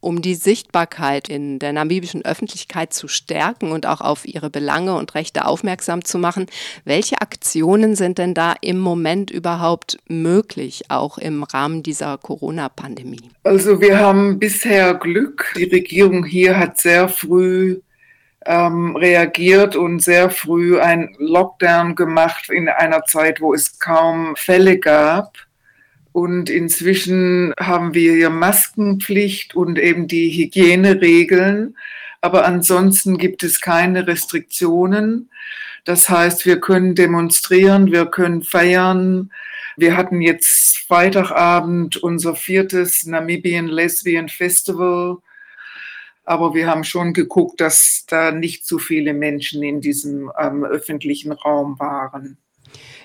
Um die Sichtbarkeit in der namibischen Öffentlichkeit zu stärken und auch auf ihre Belange und Rechte aufmerksam zu machen, welche Aktionen sind denn da im Moment überhaupt möglich, auch im Rahmen dieser Corona-Pandemie? Also wir haben bisher Glück. Die Regierung hier hat sehr früh ähm, reagiert und sehr früh einen Lockdown gemacht in einer Zeit, wo es kaum Fälle gab. Und inzwischen haben wir ja Maskenpflicht und eben die Hygieneregeln. Aber ansonsten gibt es keine Restriktionen. Das heißt, wir können demonstrieren, wir können feiern. Wir hatten jetzt Freitagabend unser viertes Namibian Lesbian Festival. Aber wir haben schon geguckt, dass da nicht zu viele Menschen in diesem ähm, öffentlichen Raum waren.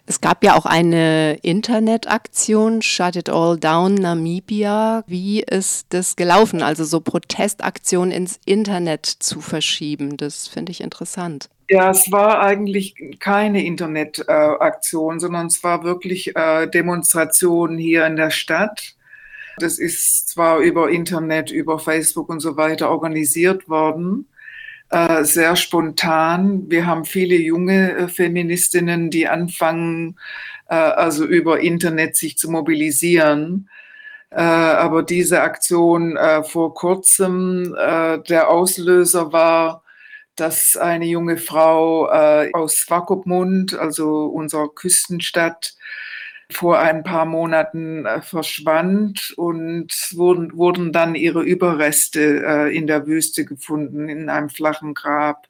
Es gab ja auch eine Internetaktion, Shut It All Down Namibia. Wie ist das gelaufen? Also so Protestaktionen ins Internet zu verschieben, das finde ich interessant. Ja, es war eigentlich keine Internetaktion, äh, sondern es war wirklich äh, Demonstration hier in der Stadt. Das ist zwar über Internet, über Facebook und so weiter organisiert worden äh, sehr spontan. Wir haben viele junge äh, Feministinnen, die anfangen, äh, also über Internet sich zu mobilisieren. Aber diese Aktion vor kurzem, der Auslöser war, dass eine junge Frau aus Swakopmund, also unserer Küstenstadt, vor ein paar Monaten äh, verschwand und wurden, wurden dann ihre Überreste äh, in der Wüste gefunden, in einem flachen Grab.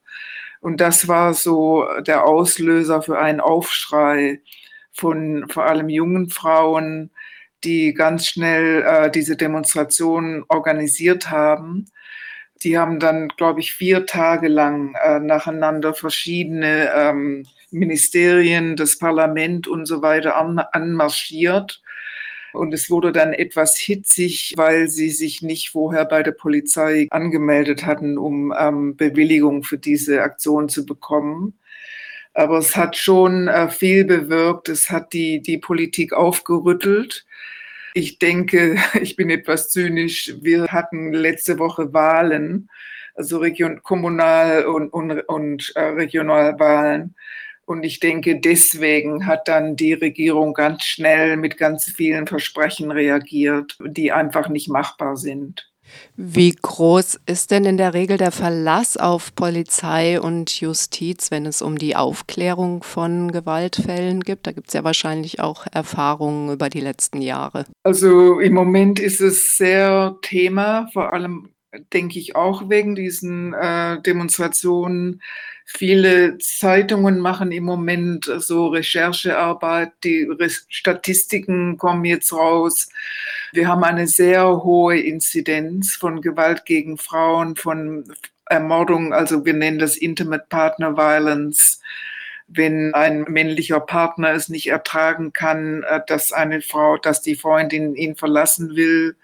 Und das war so der Auslöser für einen Aufschrei von vor allem jungen Frauen, die ganz schnell äh, diese Demonstrationen organisiert haben. Die haben dann, glaube ich, vier Tage lang äh, nacheinander verschiedene ähm, Ministerien, das Parlament und so weiter an, anmarschiert. Und es wurde dann etwas hitzig, weil sie sich nicht vorher bei der Polizei angemeldet hatten, um ähm, Bewilligung für diese Aktion zu bekommen. Aber es hat schon äh, viel bewirkt. Es hat die, die Politik aufgerüttelt. Ich denke, ich bin etwas zynisch. Wir hatten letzte Woche Wahlen, also Region, Kommunal- und, und, und äh, Regionalwahlen. Und ich denke, deswegen hat dann die Regierung ganz schnell mit ganz vielen Versprechen reagiert, die einfach nicht machbar sind. Wie groß ist denn in der Regel der Verlass auf Polizei und Justiz, wenn es um die Aufklärung von Gewaltfällen gibt? Da gibt es ja wahrscheinlich auch Erfahrungen über die letzten Jahre. Also im Moment ist es sehr Thema, vor allem denke ich auch wegen diesen äh, Demonstrationen Viele Zeitungen machen im Moment so Recherchearbeit, die Statistiken kommen jetzt raus. Wir haben eine sehr hohe Inzidenz von Gewalt gegen Frauen, von Ermordung, also wir nennen das Intimate Partner Violence wenn ein männlicher Partner es nicht ertragen kann, äh, dass eine Frau, dass die Freundin ihn verlassen will,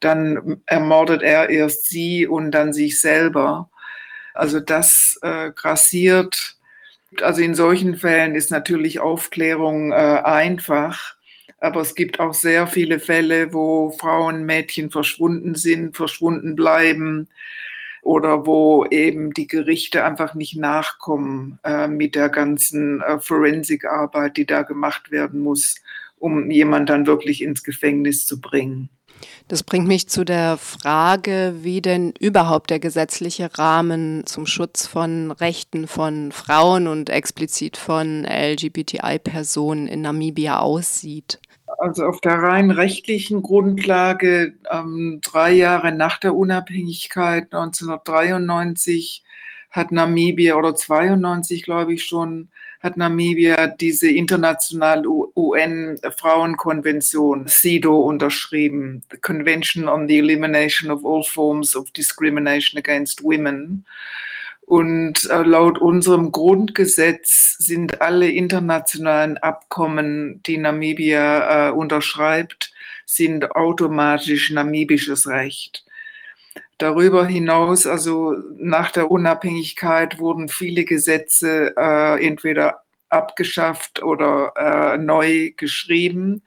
dann ermordet er erst sie und dann sich selber. Also das äh, grassiert. Also in solchen Fällen ist natürlich Aufklärung äh, einfach. Aber es gibt auch sehr viele Fälle, wo Frauen, Mädchen verschwunden sind, verschwunden bleiben oder wo eben die Gerichte einfach nicht nachkommen äh, mit der ganzen äh, Forensikarbeit, die da gemacht werden muss, um jemanden dann wirklich ins Gefängnis zu bringen. Das bringt mich zu der Frage, wie denn überhaupt der gesetzliche Rahmen zum Schutz von Rechten von Frauen und explizit von LGBTI-Personen in Namibia aussieht. Also auf der rein rechtlichen Grundlage, ähm, drei Jahre nach der Unabhängigkeit 1993 hat Namibia oder 92 glaube ich schon hat Namibia diese internationale UN-Frauenkonvention, CEDAW, unterschrieben, the Convention on the Elimination of All Forms of Discrimination Against Women. Und äh, laut unserem Grundgesetz sind alle internationalen Abkommen, die Namibia äh, unterschreibt, sind automatisch namibisches Recht. Darüber hinaus, also nach der Unabhängigkeit wurden viele Gesetze äh, entweder abgeschafft oder äh, neu geschrieben.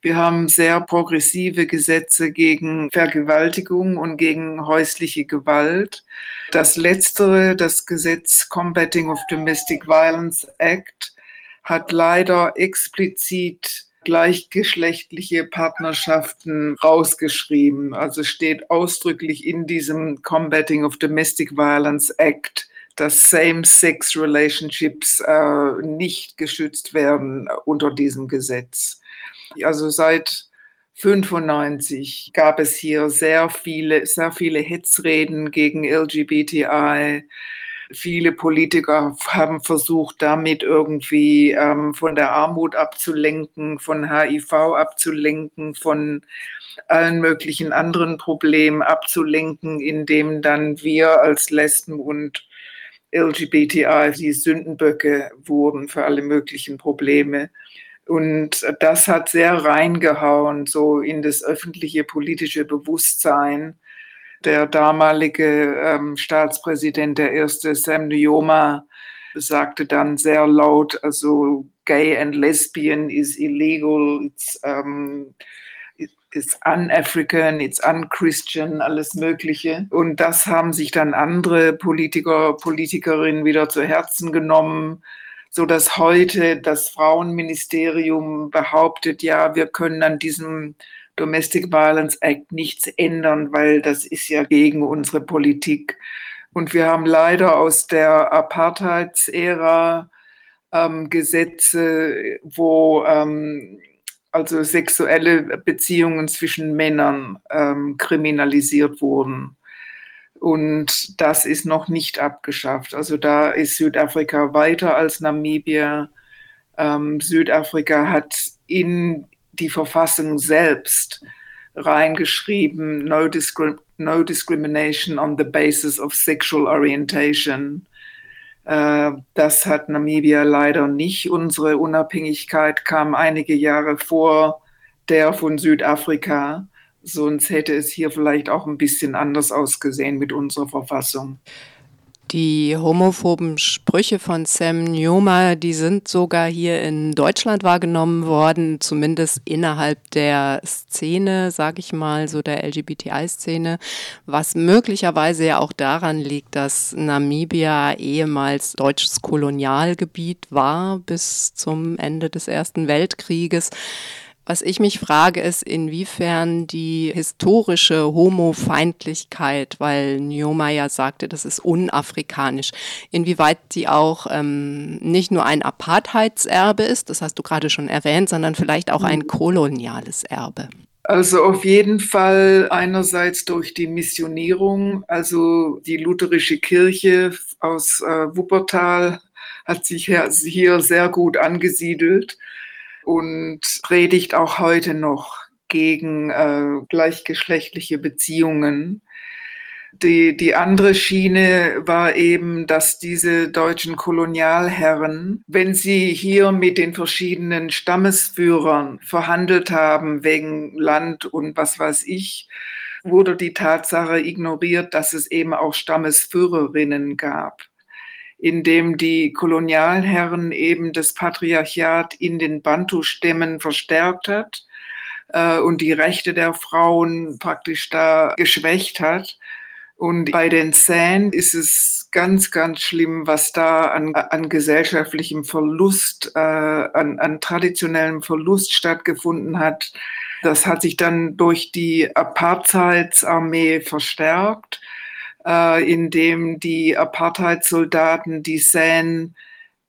Wir haben sehr progressive Gesetze gegen Vergewaltigung und gegen häusliche Gewalt. Das letztere, das Gesetz Combating of Domestic Violence Act, hat leider explizit gleichgeschlechtliche Partnerschaften rausgeschrieben. Also steht ausdrücklich in diesem Combating of Domestic Violence Act, dass Same-Sex Relationships äh, nicht geschützt werden unter diesem Gesetz. Also seit 95 gab es hier sehr viele, sehr viele Hetzreden gegen LGBTI. Viele Politiker haben versucht, damit irgendwie ähm, von der Armut abzulenken, von HIV abzulenken, von allen möglichen anderen Problemen abzulenken, indem dann wir als Lesben und LGBTI die Sündenböcke wurden für alle möglichen Probleme. Und das hat sehr reingehauen, so in das öffentliche politische Bewusstsein. Der damalige ähm, Staatspräsident, der erste Sam Nujoma, sagte dann sehr laut, also gay and lesbian is illegal, it's, um, it's un-African, it's un-Christian, alles Mögliche. Und das haben sich dann andere Politiker, Politikerinnen wieder zu Herzen genommen so dass heute das Frauenministerium behauptet, ja, wir können an diesem Domestic Violence Act nichts ändern, weil das ist ja gegen unsere Politik. Und wir haben leider aus der Apartheidsära ähm, Gesetze, wo ähm, also sexuelle Beziehungen zwischen Männern ähm, kriminalisiert wurden. Und das ist noch nicht abgeschafft. Also da ist Südafrika weiter als Namibia. Ähm, Südafrika hat in die Verfassung selbst reingeschrieben, no, discri no discrimination on the basis of sexual orientation. Äh, das hat Namibia leider nicht. Unsere Unabhängigkeit kam einige Jahre vor der von Südafrika. Sonst hätte es hier vielleicht auch ein bisschen anders ausgesehen mit unserer Verfassung. Die homophoben Sprüche von Sam Newma, die sind sogar hier in Deutschland wahrgenommen worden, zumindest innerhalb der Szene, sage ich mal, so der LGBTI-Szene, was möglicherweise ja auch daran liegt, dass Namibia ehemals deutsches Kolonialgebiet war bis zum Ende des Ersten Weltkrieges. Was ich mich frage, ist, inwiefern die historische Homofeindlichkeit, weil Nyoma ja sagte, das ist unafrikanisch, inwieweit die auch ähm, nicht nur ein Apartheidserbe ist, das hast du gerade schon erwähnt, sondern vielleicht auch ein mhm. koloniales Erbe. Also auf jeden Fall einerseits durch die Missionierung, also die lutherische Kirche aus äh, Wuppertal hat sich hier sehr gut angesiedelt und predigt auch heute noch gegen äh, gleichgeschlechtliche Beziehungen. Die, die andere Schiene war eben, dass diese deutschen Kolonialherren, wenn sie hier mit den verschiedenen Stammesführern verhandelt haben wegen Land und was weiß ich, wurde die Tatsache ignoriert, dass es eben auch Stammesführerinnen gab in dem die Kolonialherren eben das Patriarchat in den Bantu-Stämmen verstärkt hat äh, und die Rechte der Frauen praktisch da geschwächt hat. Und bei den Sand ist es ganz, ganz schlimm, was da an, an gesellschaftlichem Verlust, äh, an, an traditionellem Verlust stattgefunden hat. Das hat sich dann durch die Apartheidsarmee verstärkt äh, in dem die Apartheid-Soldaten die San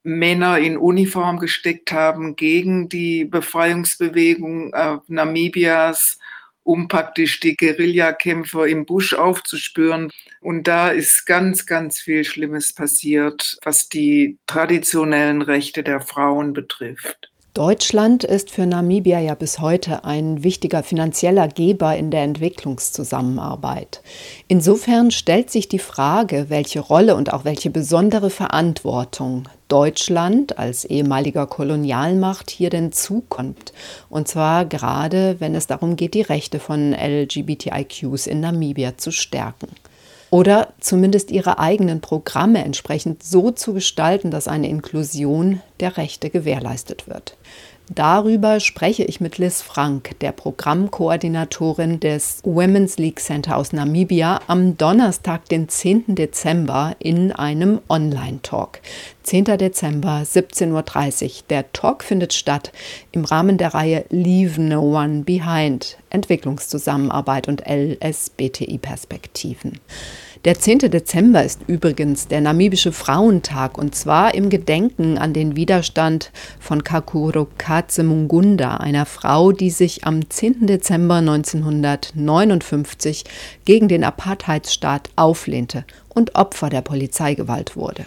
Männer in Uniform gesteckt haben gegen die Befreiungsbewegung äh, Namibias, um praktisch die Guerillakämpfer im Busch aufzuspüren. Und da ist ganz, ganz viel Schlimmes passiert, was die traditionellen Rechte der Frauen betrifft. Deutschland ist für Namibia ja bis heute ein wichtiger finanzieller Geber in der Entwicklungszusammenarbeit. Insofern stellt sich die Frage, welche Rolle und auch welche besondere Verantwortung Deutschland als ehemaliger Kolonialmacht hier denn zukommt. Und zwar gerade, wenn es darum geht, die Rechte von LGBTIQs in Namibia zu stärken oder zumindest ihre eigenen Programme entsprechend so zu gestalten, dass eine Inklusion der Rechte gewährleistet wird. Darüber spreche ich mit Liz Frank, der Programmkoordinatorin des Women's League Center aus Namibia, am Donnerstag, den 10. Dezember in einem Online-Talk. 10. Dezember, 17.30 Uhr. Der Talk findet statt im Rahmen der Reihe Leave No One Behind, Entwicklungszusammenarbeit und LSBTI-Perspektiven. Der 10. Dezember ist übrigens der namibische Frauentag und zwar im Gedenken an den Widerstand von Kakuro Katsemungunda, einer Frau, die sich am 10. Dezember 1959 gegen den Apartheidsstaat auflehnte und Opfer der Polizeigewalt wurde.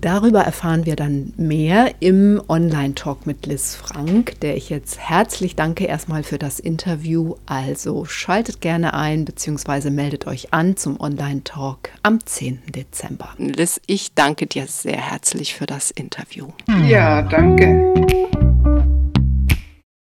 Darüber erfahren wir dann mehr im Online-Talk mit Liz Frank, der ich jetzt herzlich danke erstmal für das Interview. Also schaltet gerne ein bzw. meldet euch an zum Online-Talk am 10. Dezember. Liz, ich danke dir sehr herzlich für das Interview. Ja, danke.